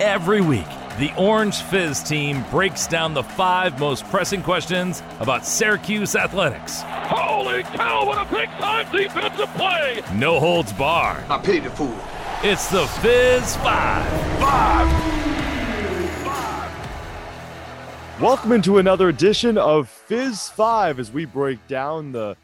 Every week, the Orange Fizz team breaks down the five most pressing questions about Syracuse athletics. Holy cow, what a big time defensive play! No holds barred. I pity the fool. It's the Fizz Five. Five! Welcome into another edition of Fizz 5 as we break down the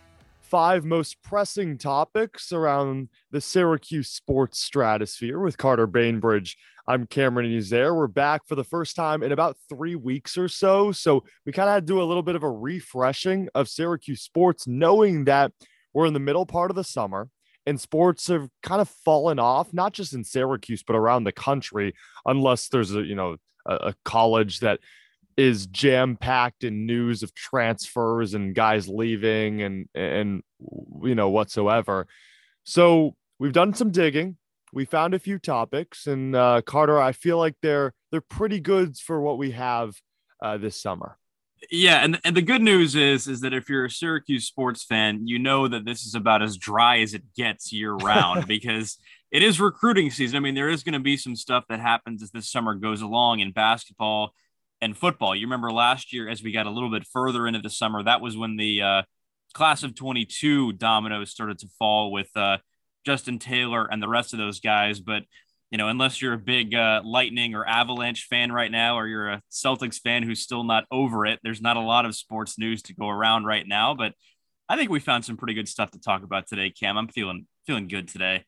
five most pressing topics around the Syracuse sports stratosphere with Carter Bainbridge. I'm Cameron Uzair. We're back for the first time in about three weeks or so. So we kind of had to do a little bit of a refreshing of Syracuse sports, knowing that we're in the middle part of the summer and sports have kind of fallen off, not just in Syracuse, but around the country, unless there's a, you know, a, a college that is jam packed in news of transfers and guys leaving and and you know whatsoever. So we've done some digging. We found a few topics, and uh, Carter, I feel like they're they're pretty good for what we have uh, this summer. Yeah, and, and the good news is is that if you're a Syracuse sports fan, you know that this is about as dry as it gets year round because it is recruiting season. I mean, there is going to be some stuff that happens as this summer goes along in basketball and football. You remember last year, as we got a little bit further into the summer, that was when the uh, class of 22 dominoes started to fall with uh, Justin Taylor and the rest of those guys. But, you know, unless you're a big uh, Lightning or Avalanche fan right now, or you're a Celtics fan who's still not over it, there's not a lot of sports news to go around right now. But I think we found some pretty good stuff to talk about today, Cam. I'm feeling feeling good today.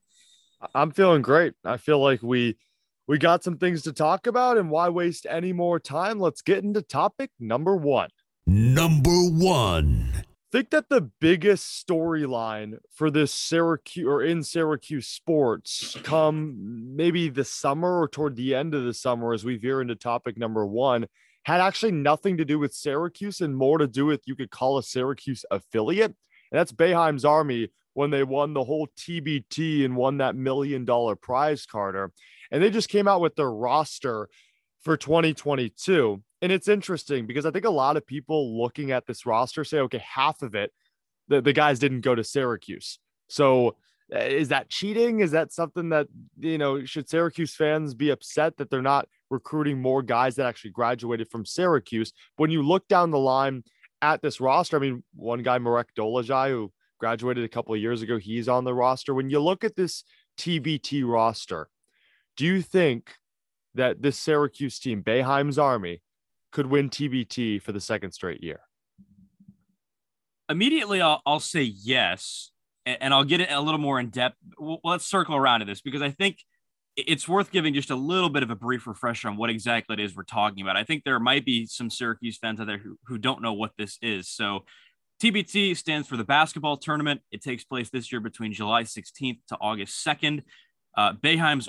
I'm feeling great. I feel like we we got some things to talk about, and why waste any more time? Let's get into topic number one. Number one. Think that the biggest storyline for this Syracuse or in Syracuse sports come maybe the summer or toward the end of the summer as we veer into topic number one had actually nothing to do with Syracuse and more to do with you could call a Syracuse affiliate. And that's Boeheim's Army when they won the whole TBT and won that million dollar prize, Carter and they just came out with their roster for 2022. And it's interesting because I think a lot of people looking at this roster say, okay, half of it, the, the guys didn't go to Syracuse. So uh, is that cheating? Is that something that, you know, should Syracuse fans be upset that they're not recruiting more guys that actually graduated from Syracuse? When you look down the line at this roster, I mean, one guy, Marek Dolezaj, who graduated a couple of years ago, he's on the roster. When you look at this TBT roster, do you think that this Syracuse team, Boeheim's Army, could win TBT for the second straight year? Immediately, I'll, I'll say yes, and I'll get it a little more in depth. Well, let's circle around to this because I think it's worth giving just a little bit of a brief refresher on what exactly it is we're talking about. I think there might be some Syracuse fans out there who, who don't know what this is. So, TBT stands for the basketball tournament. It takes place this year between July 16th to August 2nd. Uh,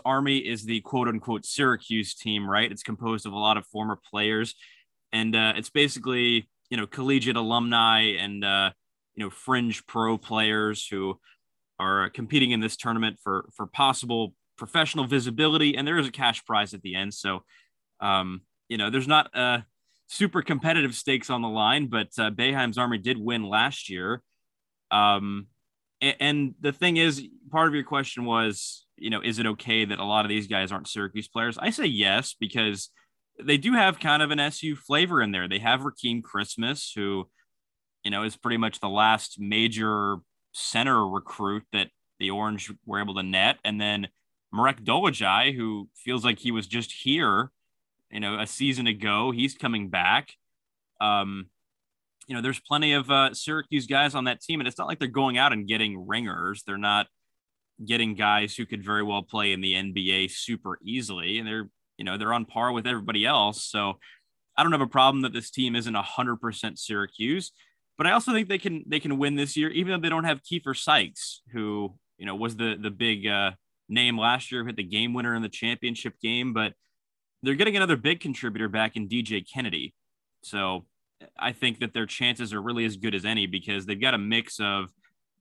Army is the quote unquote Syracuse team, right? It's composed of a lot of former players, and uh, it's basically you know collegiate alumni and uh, you know fringe pro players who are competing in this tournament for for possible professional visibility, and there is a cash prize at the end. So, um, you know, there's not uh, super competitive stakes on the line, but uh, Army did win last year. Um, and, and the thing is, part of your question was you know, is it okay that a lot of these guys aren't Syracuse players? I say yes, because they do have kind of an SU flavor in there. They have Rakeem Christmas, who, you know, is pretty much the last major center recruit that the Orange were able to net. And then Marek Dolezaj, who feels like he was just here, you know, a season ago. He's coming back. Um, you know, there's plenty of uh, Syracuse guys on that team, and it's not like they're going out and getting ringers. They're not getting guys who could very well play in the NBA super easily, and they're you know they're on par with everybody else. So I don't have a problem that this team isn't hundred percent Syracuse, but I also think they can they can win this year, even though they don't have Keifer Sykes, who you know was the the big uh, name last year, hit the game winner in the championship game, but they're getting another big contributor back in DJ Kennedy. So I think that their chances are really as good as any because they've got a mix of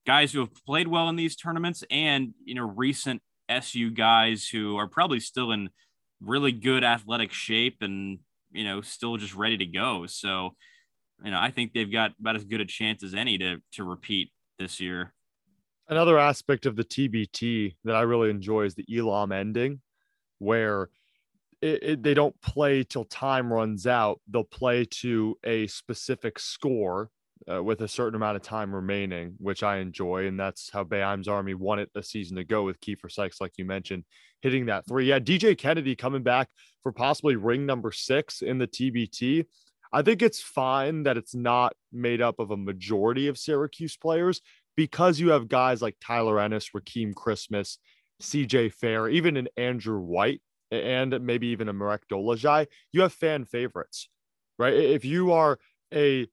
guys who have played well in these tournaments and you know recent SU guys who are probably still in really good athletic shape and you know still just ready to go. So you know I think they've got about as good a chance as any to to repeat this year. Another aspect of the TBT that I really enjoy is the Elam ending, where it, it, they don't play till time runs out. They'll play to a specific score uh, with a certain amount of time remaining, which I enjoy. And that's how Boeheim's Army won it a season go with Keifer Sykes, like you mentioned, hitting that three. Yeah, DJ Kennedy coming back for possibly ring number six in the TBT. I think it's fine that it's not made up of a majority of Syracuse players because you have guys like Tyler Ennis, Rakeem Christmas, CJ Fair, even an Andrew White, and maybe even a Marek Dolezaj. You have fan favorites, right? If you are a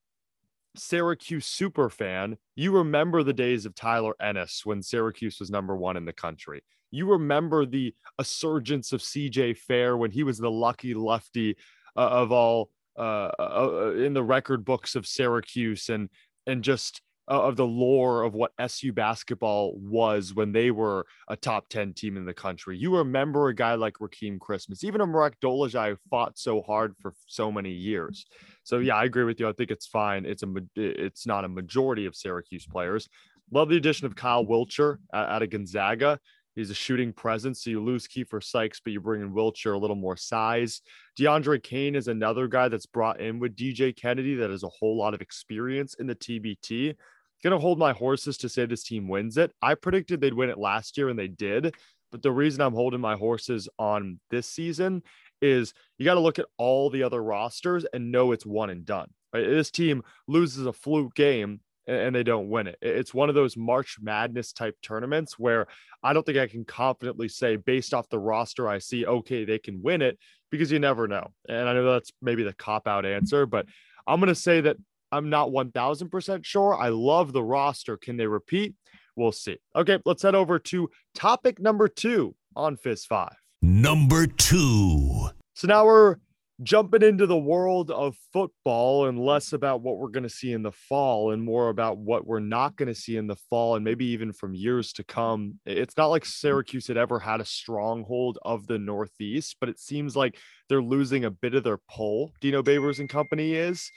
Syracuse super fan, you remember the days of Tyler Ennis when Syracuse was number one in the country. You remember the surgence of CJ Fair when he was the lucky lefty uh, of all uh, uh, in the record books of Syracuse and and just uh, of the lore of what SU basketball was when they were a top 10 team in the country. You remember a guy like Rakeem Christmas, even a Marek Dolezaj who fought so hard for so many years. So yeah, I agree with you. I think it's fine. It's a it's not a majority of Syracuse players. Love the addition of Kyle Wiltjer out of Gonzaga. He's a shooting presence. So you lose Keifer Sykes, but you bring in Wiltjer a little more size. DeAndre Kane is another guy that's brought in with DJ Kennedy that has a whole lot of experience in the TBT to hold my horses to say this team wins it. I predicted they'd win it last year and they did. But the reason I'm holding my horses on this season is you got to look at all the other rosters and know it's one and done. Right? This team loses a fluke game and they don't win it. It's one of those March Madness type tournaments where I don't think I can confidently say, based off the roster I see, okay, they can win it because you never know. And I know that's maybe the cop out answer, but I'm going to say that I'm not 1000% sure. I love the roster. Can they repeat? We'll see. Okay, let's head over to topic number two on Fizz 5. Number two. So now we're jumping into the world of football and less about what we're going to see in the fall and more about what we're not going to see in the fall and maybe even from years to come. It's not like Syracuse had ever had a stronghold of the Northeast, but it seems like they're losing a bit of their pull. Dino Babers and company is.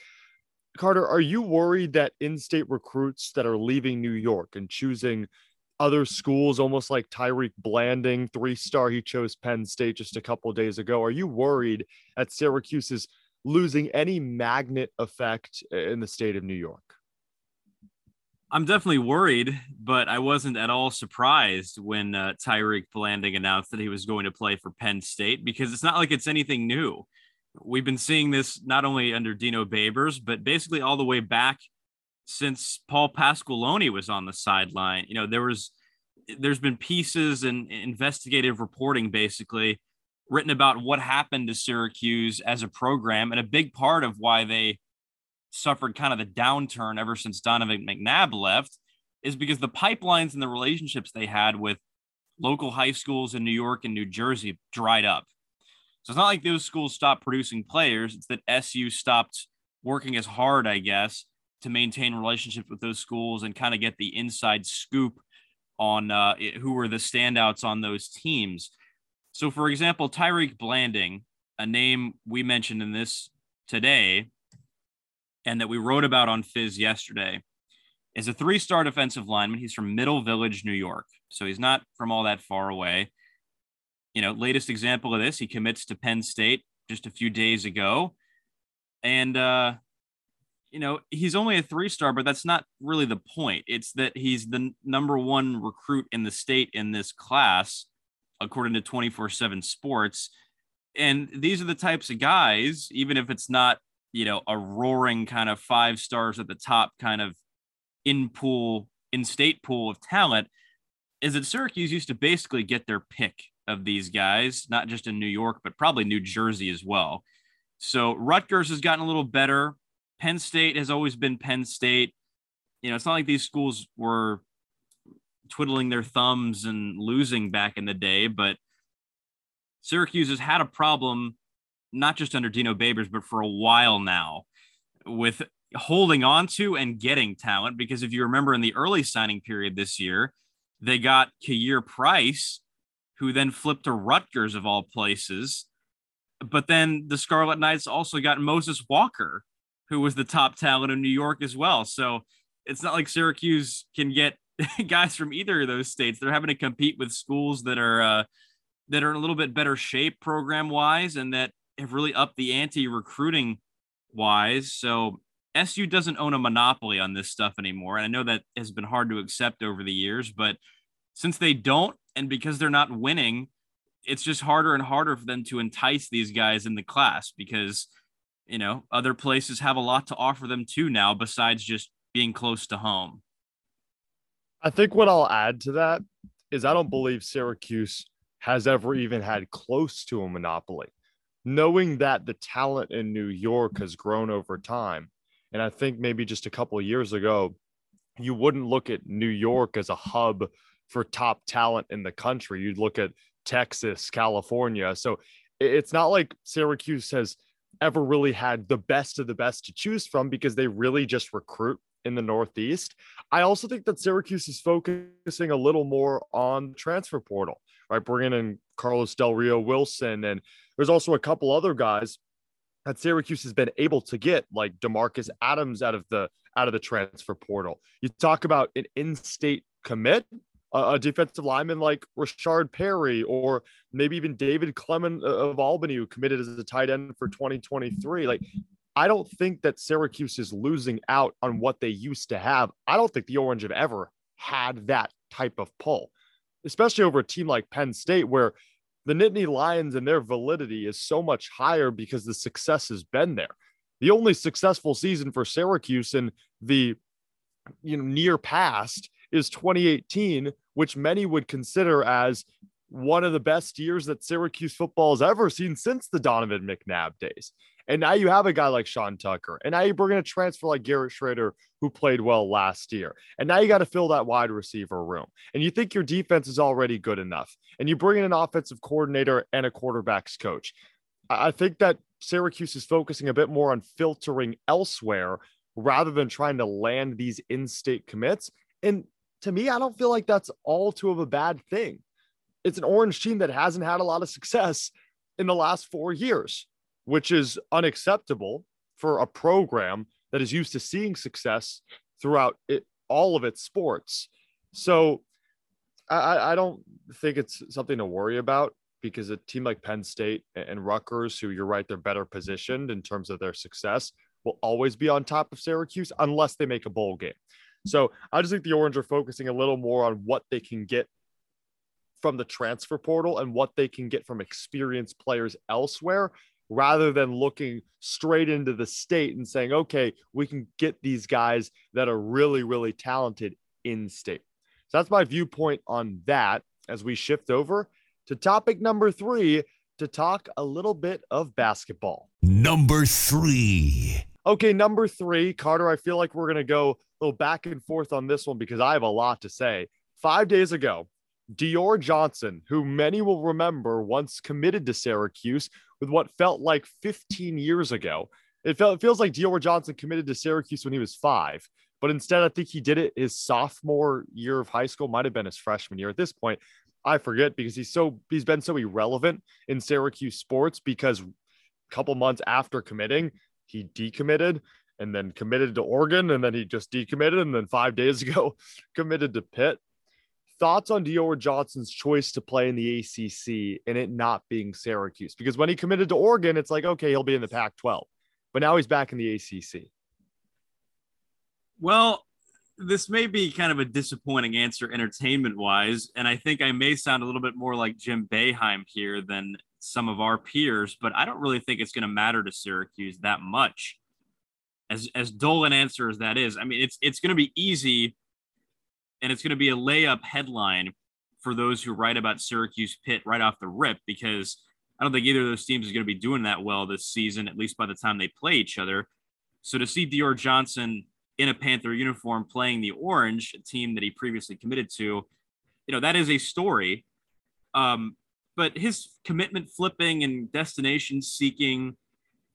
Carter, are you worried that in-state recruits that are leaving New York and choosing other schools, almost like Tyreek Blanding, three-star, he chose Penn State just a couple days ago. Are you worried that Syracuse is losing any magnet effect in the state of New York? I'm definitely worried, but I wasn't at all surprised when uh, Tyreek Blanding announced that he was going to play for Penn State because it's not like it's anything new we've been seeing this not only under Dino Babers, but basically all the way back since Paul Pasqualoni was on the sideline. You know, there was there's been pieces and investigative reporting basically written about what happened to Syracuse as a program and a big part of why they suffered kind of the downturn ever since Donovan McNabb left is because the pipelines and the relationships they had with local high schools in New York and New Jersey dried up. So it's not like those schools stopped producing players. It's that SU stopped working as hard, I guess, to maintain relationships with those schools and kind of get the inside scoop on uh, who were the standouts on those teams. So, for example, Tyreek Blanding, a name we mentioned in this today and that we wrote about on Fizz yesterday, is a three star defensive lineman. He's from Middle Village, New York. So he's not from all that far away you know, latest example of this, he commits to Penn State just a few days ago. And, uh, you know, he's only a three star, but that's not really the point. It's that he's the number one recruit in the state in this class, according to 24 7 sports. And these are the types of guys, even if it's not, you know, a roaring kind of five stars at the top kind of in pool, in state pool of talent, is that Syracuse used to basically get their pick of these guys, not just in New York, but probably New Jersey as well. So Rutgers has gotten a little better. Penn State has always been Penn State. You know, it's not like these schools were twiddling their thumbs and losing back in the day, but Syracuse has had a problem, not just under Dino Babers, but for a while now with holding on to and getting talent. Because if you remember in the early signing period this year, they got Keier Price, who then flipped to Rutgers of all places. But then the Scarlet Knights also got Moses Walker, who was the top talent in New York as well. So it's not like Syracuse can get guys from either of those states. They're having to compete with schools that are, uh, that are in a little bit better shape program wise and that have really upped the ante recruiting wise. So SU doesn't own a monopoly on this stuff anymore. And I know that has been hard to accept over the years, but since they don't, and because they're not winning, it's just harder and harder for them to entice these guys in the class because, you know, other places have a lot to offer them too now besides just being close to home. I think what I'll add to that is I don't believe Syracuse has ever even had close to a monopoly. Knowing that the talent in New York has grown over time. And I think maybe just a couple years ago, you wouldn't look at New York as a hub for top talent in the country. You'd look at Texas, California. So it's not like Syracuse has ever really had the best of the best to choose from because they really just recruit in the Northeast. I also think that Syracuse is focusing a little more on transfer portal, right? Bringing in Carlos Del Rio Wilson. And there's also a couple other guys that Syracuse has been able to get, like Demarcus Adams out of the out of the transfer portal. You talk about an in-state commit, a, defensive lineman like Rashard Perry, or maybe even David Clement of Albany, who committed as a tight end for 2023. Like I don't think that Syracuse is losing out on what they used to have. I don't think the Orange have ever had that type of pull, especially over a team like Penn State, where the Nittany Lions and their validity is so much higher because the success has been there. The only successful season for Syracuse in the you know near past is 2018, which many would consider as one of the best years that Syracuse football has ever seen since the Donovan McNabb days. And now you have a guy like Sean Tucker. And now you bring in a transfer like Garrett Shrader, who played well last year. And now you got to fill that wide receiver room. And you think your defense is already good enough. And you bring in an offensive coordinator and a quarterback's coach. I think that Syracuse is focusing a bit more on filtering elsewhere rather than trying to land these in state commits. And to me, I don't feel like that's all too of a bad thing. It's an orange team that hasn't had a lot of success in the last four years which is unacceptable for a program that is used to seeing success throughout it, all of its sports. So I, I don't think it's something to worry about because a team like Penn State and Rutgers, who you're right, they're better positioned in terms of their success, will always be on top of Syracuse unless they make a bowl game. So I just think the Orange are focusing a little more on what they can get from the transfer portal and what they can get from experienced players elsewhere rather than looking straight into the state and saying, okay, we can get these guys that are really, really talented in state. So that's my viewpoint on that as we shift over to topic number three to talk a little bit of basketball. Number three. Okay, number three, Carter, I feel like we're going to go a little back and forth on this one because I have a lot to say. Five days ago, Dior Johnson, who many will remember once committed to Syracuse with what felt like 15 years ago. It, felt, it feels like Dior Johnson committed to Syracuse when he was five, but instead, I think he did it his sophomore year of high school, might have been his freshman year. At this point, I forget because he's so he's been so irrelevant in Syracuse sports because a couple months after committing, he decommitted and then committed to Oregon and then he just decommitted and then 5 days ago committed to Pitt thoughts on Dior Johnson's choice to play in the ACC and it not being Syracuse? Because when he committed to Oregon, it's like, okay, he'll be in the Pac 12, but now he's back in the ACC. Well, this may be kind of a disappointing answer entertainment wise. And I think I may sound a little bit more like Jim Boeheim here than some of our peers, but I don't really think it's going to matter to Syracuse that much. As, as dull an answer as that is, I mean, it's it's going to be easy and it's going to be a layup headline for those who write about Syracuse Pitt right off the rip because I don't think either of those teams is going to be doing that well this season, at least by the time they play each other. So to see Dior Johnson in a Panther uniform playing the Orange, team that he previously committed to, you know, that is a story. Um, but his commitment flipping and destination seeking,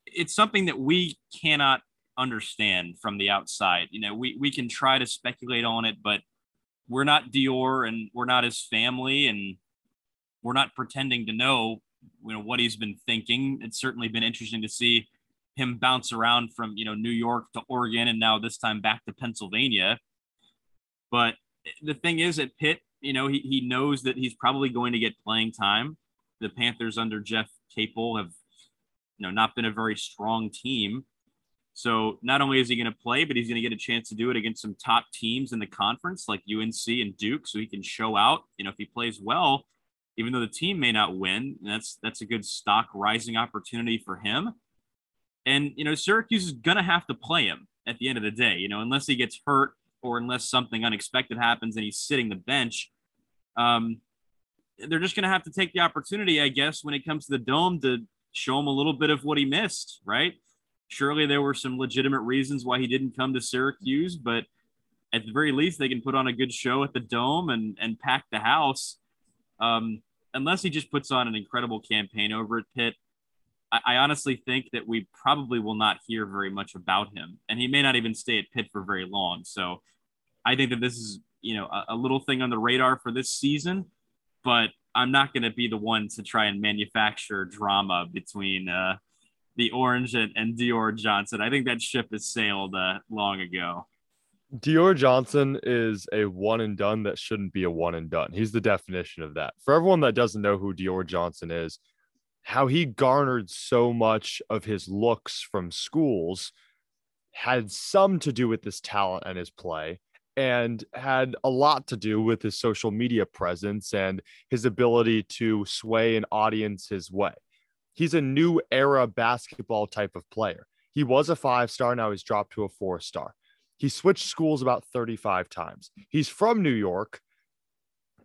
it's something that we cannot understand from the outside. You know, we, we can try to speculate on it, but we're not Dior and we're not his family and we're not pretending to know you know what he's been thinking. It's certainly been interesting to see him bounce around from you know New York to Oregon and now this time back to Pennsylvania. But the thing is at Pitt, you know, he, he knows that he's probably going to get playing time. the Panthers under Jeff Capel have, you know, not been a very strong team. So not only is he going to play, but he's going to get a chance to do it against some top teams in the conference like UNC and Duke, so he can show out. You know, if he plays well, even though the team may not win, that's that's a good stock rising opportunity for him. And you know, Syracuse is going to have to play him at the end of the day. You know, unless he gets hurt or unless something unexpected happens and he's sitting the bench. Um, they're just going to have to take the opportunity, I guess, when it comes to the dome to show him a little bit of what he missed, right? Surely there were some legitimate reasons why he didn't come to Syracuse, but at the very least, they can put on a good show at the dome and and pack the house. Um, unless he just puts on an incredible campaign over at Pitt, I, I, honestly think that we probably will not hear very much about him, and he may not even stay at Pitt for very long. So, I think that this is you know a, a little thing on the radar for this season but I'm not going to be the one to try and manufacture drama between uh, the Orange and, and Dior Johnson. I think that ship has sailed uh, long ago. Dior Johnson is a one and done that shouldn't be a one and done. He's the definition of that. For everyone that doesn't know who Dior Johnson is, how he garnered so much of his looks from schools had some to do with his talent and his play and had a lot to do with his social media presence and his ability to sway an audience his way. He's a new era basketball type of player. He was a five star, now he's dropped to a four star. He switched schools about 35 times. He's from New York,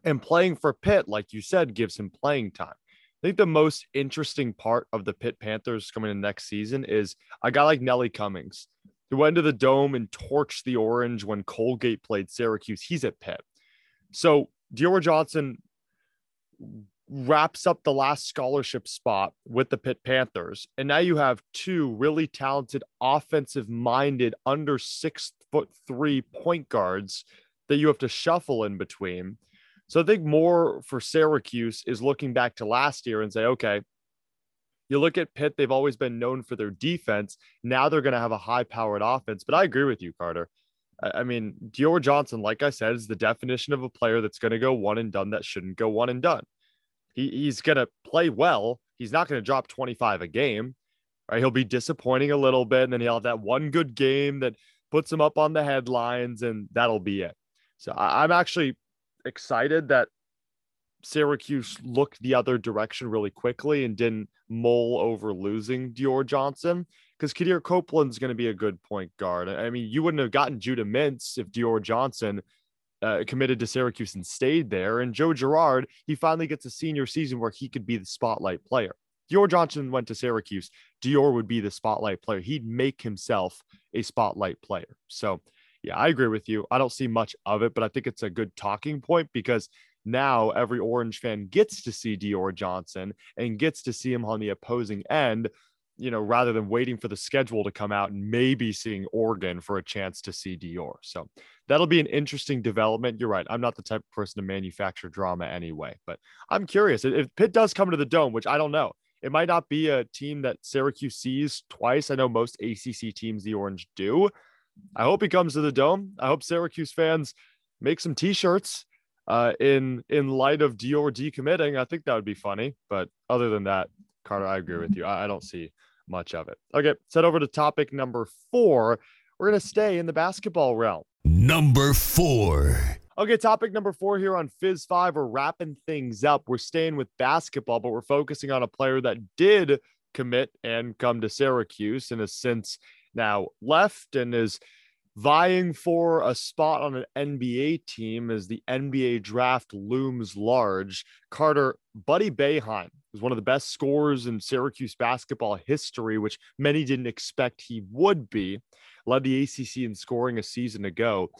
and playing for Pitt, like you said, gives him playing time. I think the most interesting part of the Pitt Panthers coming in next season is a guy like Nelly Cummings who went to the dome and torched the orange when Colgate played Syracuse. He's at Pitt. So Dior Johnson wraps up the last scholarship spot with the Pitt Panthers. And now you have two really talented, offensive minded, under six foot three point guards that you have to shuffle in between. So I think more for Syracuse is looking back to last year and say, okay, you look at Pitt, they've always been known for their defense. Now they're going to have a high powered offense. But I agree with you, Carter. I mean, Dior Johnson, like I said, is the definition of a player that's going to go one and done that shouldn't go one and done. He, he's going to play well. He's not going to drop 25 a game. Right? He'll be disappointing a little bit, and then he'll have that one good game that puts him up on the headlines, and that'll be it. So I, I'm actually excited that Syracuse looked the other direction really quickly and didn't mull over losing Dior Johnson because Quadir Copeland's going to be a good point guard. I mean, you wouldn't have gotten Judah Mintz if Dior Johnson uh, committed to Syracuse and stayed there. And Joe Girard, he finally gets a senior season where he could be the spotlight player. Dior Johnson went to Syracuse. Dior would be the spotlight player. He'd make himself a spotlight player. So, yeah, I agree with you. I don't see much of it, but I think it's a good talking point because now every Orange fan gets to see Dior Johnson and gets to see him on the opposing end, you know, rather than waiting for the schedule to come out and maybe seeing Oregon for a chance to see Dior. So that'll be an interesting development. You're right. I'm not the type of person to manufacture drama anyway, but I'm curious if Pitt does come to the dome, which I don't know. It might not be a team that Syracuse sees twice. I know most ACC teams, the Orange, do. I hope he comes to the dome. I hope Syracuse fans make some t-shirts uh, in in light of Dior decommitting, I think that would be funny. But other than that, Carter, I agree with you. I, I don't see much of it. Okay, set over to topic number four. We're gonna stay in the basketball realm. Number four. Okay, topic number four here on Fizz Five. We're wrapping things up. We're staying with basketball, but we're focusing on a player that did commit and come to Syracuse and has since now left and is vying for a spot on an NBA team as the NBA draft looms large. Carter, Buddy Boeheim was one of the best scorers in Syracuse basketball history, which many didn't expect he would be. Led the ACC in scoring a season ago.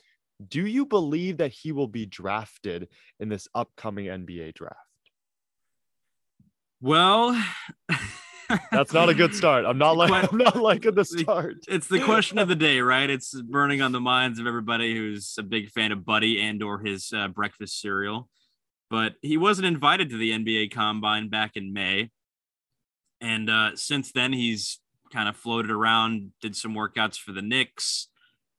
Do you believe that he will be drafted in this upcoming NBA draft? Well, That's not a good start. I'm not like I'm not liking the start. It's the question of the day, right? It's burning on the minds of everybody who's a big fan of Buddy and or his uh, breakfast cereal. But he wasn't invited to the NBA Combine back in May, and uh, since then he's kind of floated around, did some workouts for the Knicks.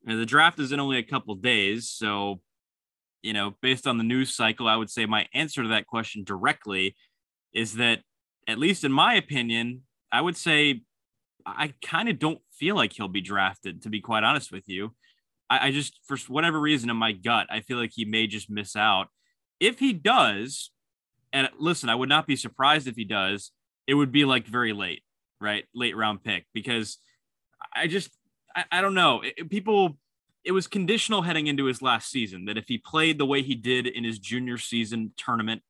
And the draft is in only a couple days, so you know, based on the news cycle, I would say my answer to that question directly is that at least in my opinion, I would say I kind of don't feel like he'll be drafted, to be quite honest with you. I, I, just, for whatever reason in my gut, I feel like he may just miss out. If he does, and listen, I would not be surprised if he does, it would be like very late, right? Late round pick, because I just, I, I don't know. It, people, it was conditional heading into his last season that if he played the way he did in his junior season tournament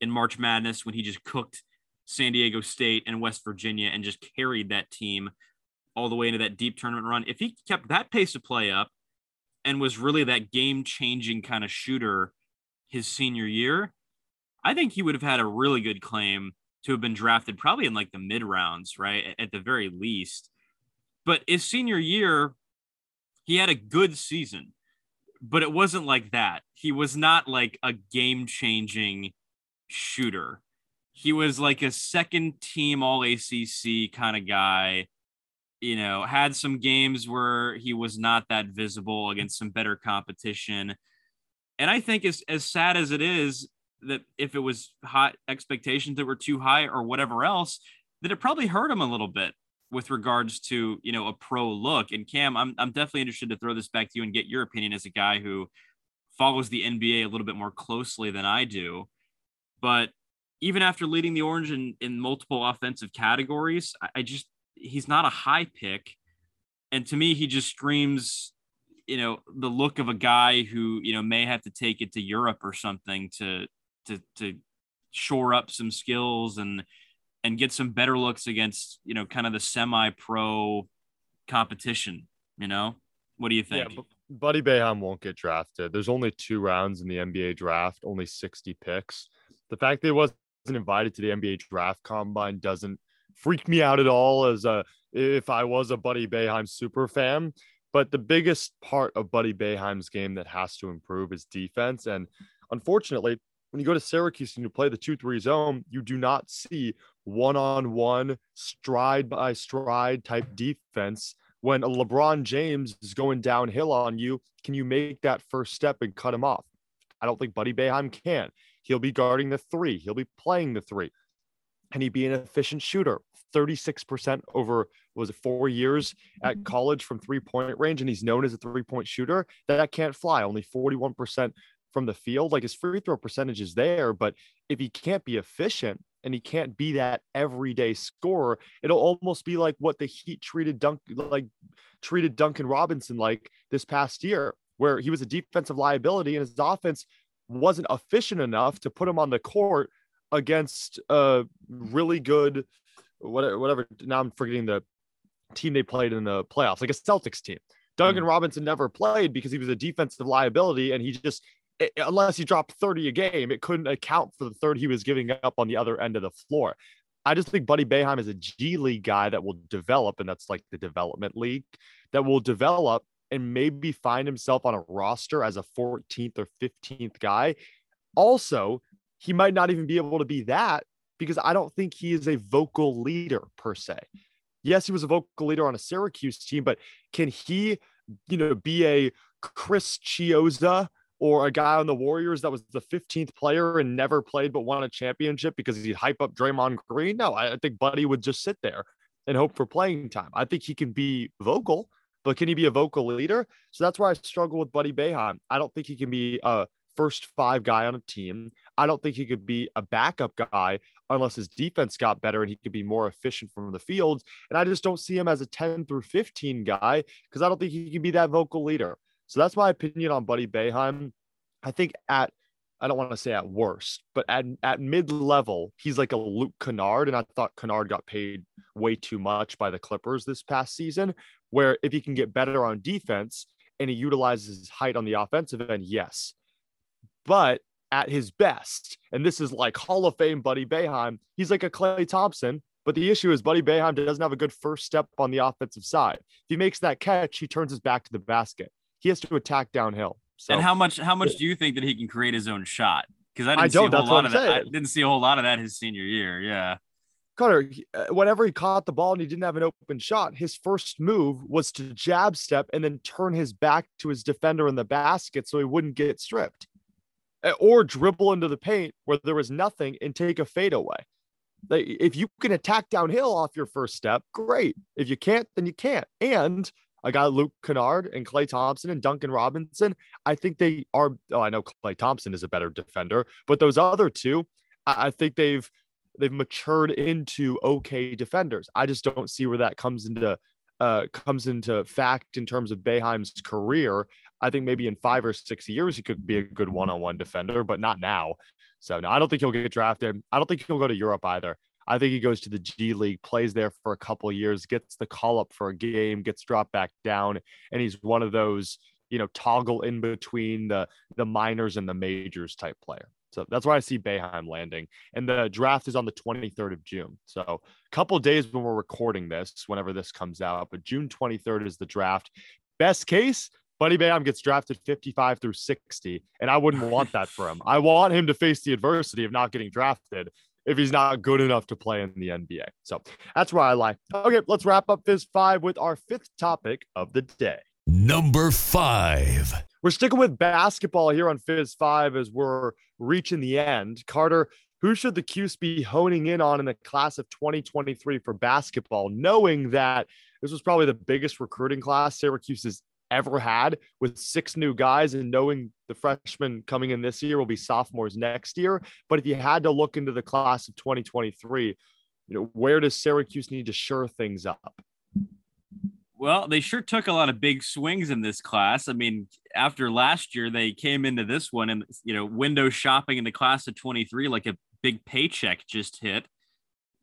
in March Madness when he just cooked San Diego State and West Virginia and just carried that team all the way into that deep tournament run. If he kept that pace of play up and was really that game changing kind of shooter his senior year, I think he would have had a really good claim to have been drafted probably in like the mid rounds, right? At the very least. But his senior year, he had a good season, but it wasn't like that. He was not like a game changing shooter he was like a second team all ACC kind of guy. You know, had some games where he was not that visible against some better competition. And I think as as sad as it is that if it was hot expectations that were too high or whatever else, that it probably hurt him a little bit with regards to, you know, a pro look. And Cam, I'm I'm definitely interested to throw this back to you and get your opinion as a guy who follows the NBA a little bit more closely than I do. But even after leading the Orange in, in multiple offensive categories, I, I just he's not a high pick. And to me, he just screams, you know, the look of a guy who, you know, may have to take it to Europe or something to to to shore up some skills and and get some better looks against, you know, kind of the semi-pro competition, you know? What do you think? Yeah, Buddy Boeheim won't get drafted. There's only two rounds in the NBA draft, only 60 picks. The fact that he was wasn't invited to the NBA draft combine doesn't freak me out at all as a if I was a Buddy Boeheim super fan. But the biggest part of Buddy Boeheim's game that has to improve is defense. And unfortunately, when you go to Syracuse and you play the 2 3 zone, you do not see one on one, stride by stride type defense. When a LeBron James is going downhill on you, can you make that first step and cut him off? I don't think Buddy Boeheim can. He'll be guarding the three. He'll be playing the three. And he'd be an efficient shooter. 36% over was it four years at mm-hmm. college from three point range, and he's known as a three point shooter. That can't fly. Only 41% from the field. Like his free throw percentage is there, but if he can't be efficient and he can't be that everyday scorer, it'll almost be like what the Heat treated Dunk like treated Duncan Robinson like this past year, where he was a defensive liability and his offense wasn't efficient enough to put him on the court against a really good whatever whatever now I'm forgetting the team they played in the playoffs, like a Celtics team. Duncan mm. Robinson never played because he was a defensive liability and he just it, unless he dropped 30 a game, it couldn't account for the third he was giving up on the other end of the floor. I just think Buddy Boeheim is a G League guy that will develop, and that's like the development league that will develop and maybe find himself on a roster as a 14th or 15th guy. Also, he might not even be able to be that because I don't think he is a vocal leader per se. Yes, he was a vocal leader on a Syracuse team, but can he, you know, be a Chris Chiozza or a guy on the Warriors that was the 15th player and never played but won a championship because he'd hype up Draymond Green? No, I think Buddy would just sit there and hope for playing time. I think he can be vocal but can he be a vocal leader? So that's where I struggle with Buddy Boeheim. I don't think he can be a first five guy on a team. I don't think he could be a backup guy unless his defense got better and he could be more efficient from the field. And I just don't see him as a 10 through 15 guy because I don't think he can be that vocal leader. So that's my opinion on Buddy Boeheim. I think at I don't want to say at worst, but at, at mid level, he's like a Luke Kennard. And I thought Kennard got paid way too much by the Clippers this past season where if he can get better on defense and he utilizes his height on the offensive end, yes. But at his best, and this is like Hall of Fame Buddy Boeheim, he's like a Klay Thompson. But the issue is Buddy Boeheim doesn't have a good first step on the offensive side. If he makes that catch, he turns his back to the basket. He has to attack downhill. So, and how much how much do you think that he can create his own shot? Because I didn't I see a whole lot of that. I didn't see a whole lot of that his senior year. Yeah. Cutter, uh, whenever he caught the ball and he didn't have an open shot, his first move was to jab step and then turn his back to his defender in the basket so he wouldn't get stripped, or dribble into the paint where there was nothing and take a fadeaway. Like, if you can attack downhill off your first step, great. If you can't, then you can't. And I got Luke Kennard and Klay Thompson and Duncan Robinson. I think they are. Oh, I know Klay Thompson is a better defender, but those other two, I, think they've they've matured into okay defenders. I just don't see where that comes into uh, comes into fact in terms of Boeheim's career. I think maybe in five or six years he could be a good one-on-one defender, but not now. So no, I don't think he'll get drafted. I don't think he'll go to Europe either. I think he goes to the G League, plays there for a couple years, gets the call up for a game, gets dropped back down, and he's one of those you know toggle in between the the minors and the majors type player. So that's why I see Boeheim landing. And the draft is on the 23rd of June. So a couple days when we're recording this, whenever this comes out, but June 23rd is the draft. Best case, Buddy Boeheim gets drafted 55 through 60. And I wouldn't want that for him. I want him to face the adversity of not getting drafted if he's not good enough to play in the NBA. So that's where I lie. Okay, let's wrap up Fizz 5 with our fifth topic of the day. Number five. We're sticking with basketball here on Fizz 5 as we're reaching the end. Carter, who should the Cuse be honing in on in the class of 2023 for basketball, knowing that this was probably the biggest recruiting class Syracuse has ever had with six new guys and knowing the freshmen coming in this year will be sophomores next year. But if you had to look into the class of 2023, you know, where does Syracuse need to shore things up? Well, they sure took a lot of big swings in this class. I mean, after last year, they came into this one and, you know, window shopping in the class of 23 like a big paycheck just hit.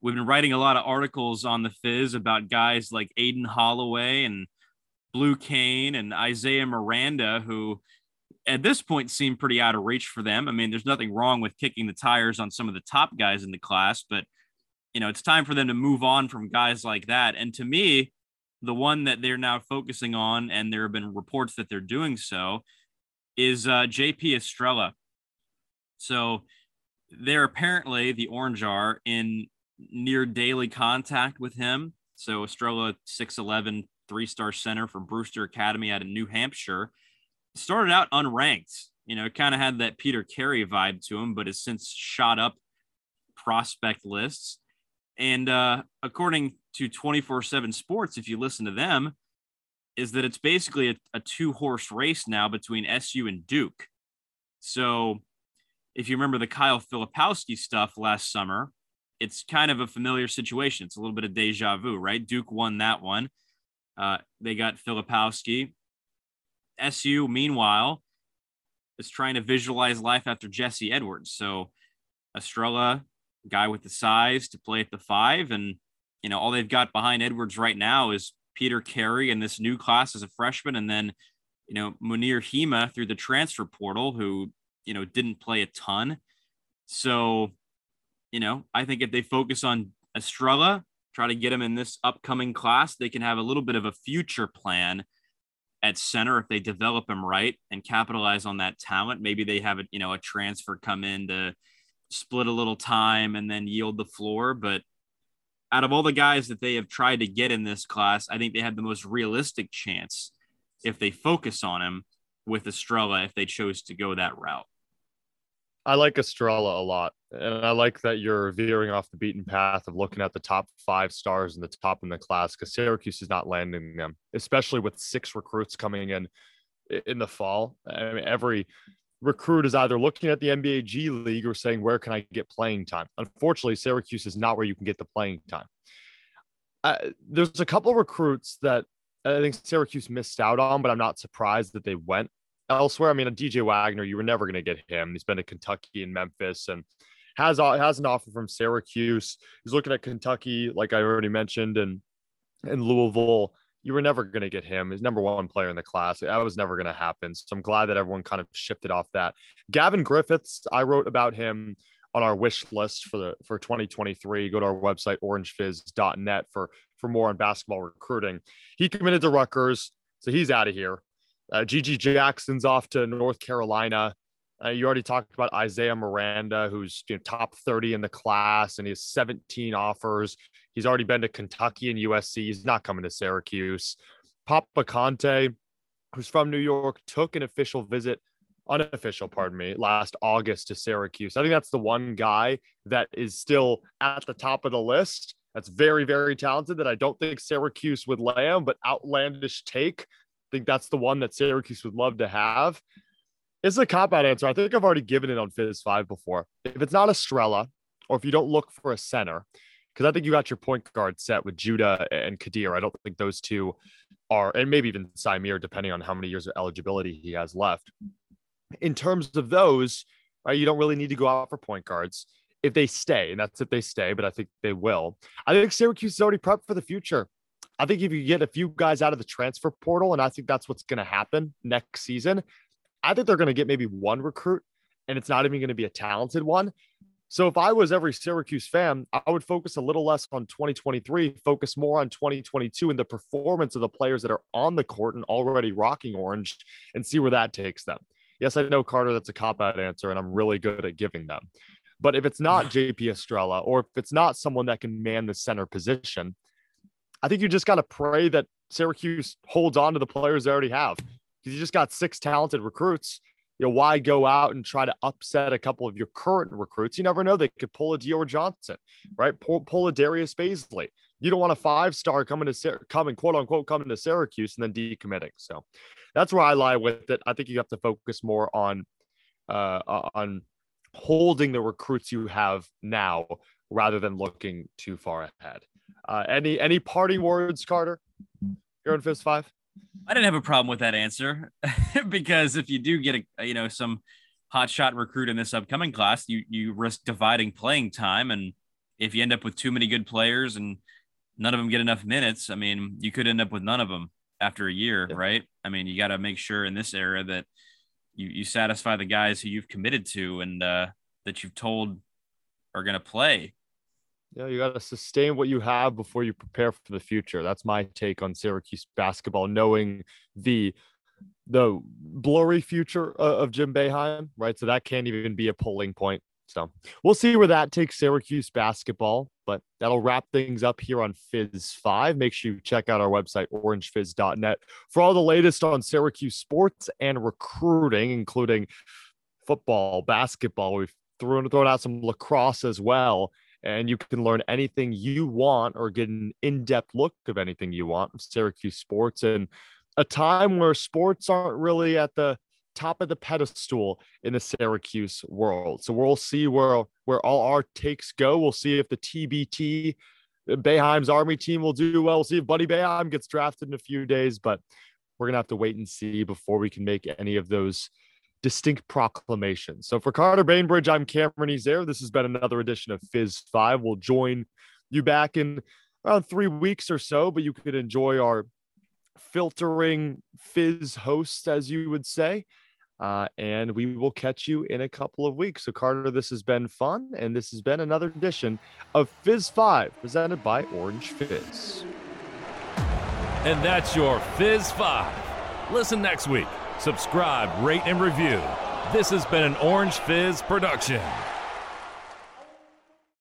We've been writing a lot of articles on the Fizz about guys like Aden Holloway and Blue Cain and Isaiah Miranda, who at this point seem pretty out of reach for them. I mean, there's nothing wrong with kicking the tires on some of the top guys in the class, but, you know, it's time for them to move on from guys like that. And to me, the one that they're now focusing on, and there have been reports that they're doing so, is uh, JP Estrella. So they're apparently the Orange are in near daily contact with him. So Estrella, 6'11, three star center from Brewster Academy out of New Hampshire, started out unranked. You know, it kind of had that Peter Carey vibe to him, but has since shot up prospect lists. And uh, according to 24 7 Sports, if you listen to them, is that it's basically a, a two horse race now between SU and Duke. So if you remember the Kyle Filipowski stuff last summer, it's kind of a familiar situation. It's a little bit of deja vu, right? Duke won that one. Uh, they got Filipowski. SU, meanwhile, is trying to visualize life after Jesse Edwards. So Estrella, guy with the size to play at the five, and you know, all they've got behind Edwards right now is Peter Carey and this new class as a freshman, and then, you know, Mounir Hima through the transfer portal, who, you know, didn't play a ton. So, you know, I think if they focus on Estrella, try to get him in this upcoming class, they can have a little bit of a future plan at center if they develop him right and capitalize on that talent. Maybe they have a, you know, a transfer come in to split a little time and then yield the floor. But out of all the guys that they have tried to get in this class, I think they have the most realistic chance if they focus on him with Estrella if they chose to go that route. I like Estrella a lot. And I like that you're veering off the beaten path of looking at the top five stars in the top in the class because Syracuse is not landing them, especially with six recruits coming in in the fall. I mean, every recruit is either looking at the NBA G League or saying, where can I get playing time? Unfortunately, Syracuse is not where you can get the playing time. There's a couple recruits that I think Syracuse missed out on, but I'm not surprised that they went elsewhere. I mean, a DJ Wagner, you were never going to get him. He's been to Kentucky and Memphis and has has an offer from Syracuse. He's looking at Kentucky, like I already mentioned, and and Louisville you were never going to get him. He's number one player in the class. That was never going to happen. So I'm glad that everyone kind of shifted off that. Gavin Griffiths, I wrote about him on our wish list for the for 2023. Go to our website orangefizz.net for for more on basketball recruiting. He committed to Rutgers, so he's out of here. Uh, GG Jackson's off to North Carolina. Uh, you already talked about Isaiah Miranda, who's you know, top 30 in the class, and he has 17 offers. He's already been to Kentucky and USC. He's not coming to Syracuse. Papa Kante, who's from New York, took an official visit unofficial, pardon me, last August to Syracuse. I think that's the one guy that is still at the top of the list. That's very, very talented that I don't think Syracuse would land, but outlandish take. Think that's the one that Syracuse would love to have. It's a cop out answer. I think I've already given it on Fizz 5 before. If it's not Estrella, or if you don't look for a center, because I think you got your point guard set with Judah and Quadir. I don't think those two are, and maybe even Symir, depending on how many years of eligibility he has left in terms of those, right, you don't really need to go out for point guards if they stay, and that's if they stay, but I think they will. I think Syracuse is already prepped for the future. I think if you get a few guys out of the transfer portal, and I think that's what's going to happen next season, I think they're going to get maybe one recruit, and it's not even going to be a talented one. So if I was every Syracuse fan, I would focus a little less on 2023, focus more on 2022 and the performance of the players that are on the court and already rocking orange and see where that takes them. Yes, I know Carter, that's a cop out answer, and I'm really good at giving them. But if it's not JP Estrella or if it's not someone that can man the center position, I think you just got to pray that Syracuse holds on to the players they already have because you just got six talented recruits. You know, why go out and try to upset a couple of your current recruits? You never know. They could pull a Dior Johnson, right? Pull, pull a Darius Bazley. You don't want a five star coming to coming quote unquote coming to Syracuse and then decommitting. So that's where I lie with it. I think you have to focus more on uh, on holding the recruits you have now rather than looking too far ahead. Uh, any any parting words, Carter? You're in Fizz Five. I didn't have a problem with that answer because if you do get a you know some hot shot recruit in this upcoming class, you you risk dividing playing time, and if you end up with too many good players and none of them get enough minutes, I mean, you could end up with none of them after a year, yeah. right? I mean, you got to make sure in this era that you you satisfy the guys who you've committed to and uh, that you've told are going to play. Yeah, you got to sustain what you have before you prepare for the future. That's my take on Syracuse basketball, knowing the the blurry future uh, of Jim Boeheim, right? So that can't even be a polling point. So we'll see where that takes Syracuse basketball, but that'll wrap things up here on Fizz 5. Make sure you check out our website, orangefizz.net, for all the latest on Syracuse sports and recruiting, including football, basketball. We've thrown, thrown out some lacrosse as well. And you can learn anything you want or get an in depth look of anything you want Syracuse sports and a time where sports aren't really at the top of the pedestal in the Syracuse world. So we'll see where where all our takes go. We'll see if the TBT uh, Boeheim's Army team will do well. We'll see if Buddy Boeheim gets drafted in a few days, but we're gonna have to wait and see before we can make any of those distinct proclamations. So for Carter Bainbridge, I'm Cameron Ezair. This has been another edition of Fizz Five. We'll join you back in around three weeks or so, but you could enjoy our filtering fizz hosts, as you would say. Uh, and we will catch you in a couple of weeks. So, Carter, this has been fun, and this has been another edition of Fizz 5 presented by Orange Fizz. And that's your Fizz 5. Listen next week. Subscribe, rate, and review. This has been an Orange Fizz production.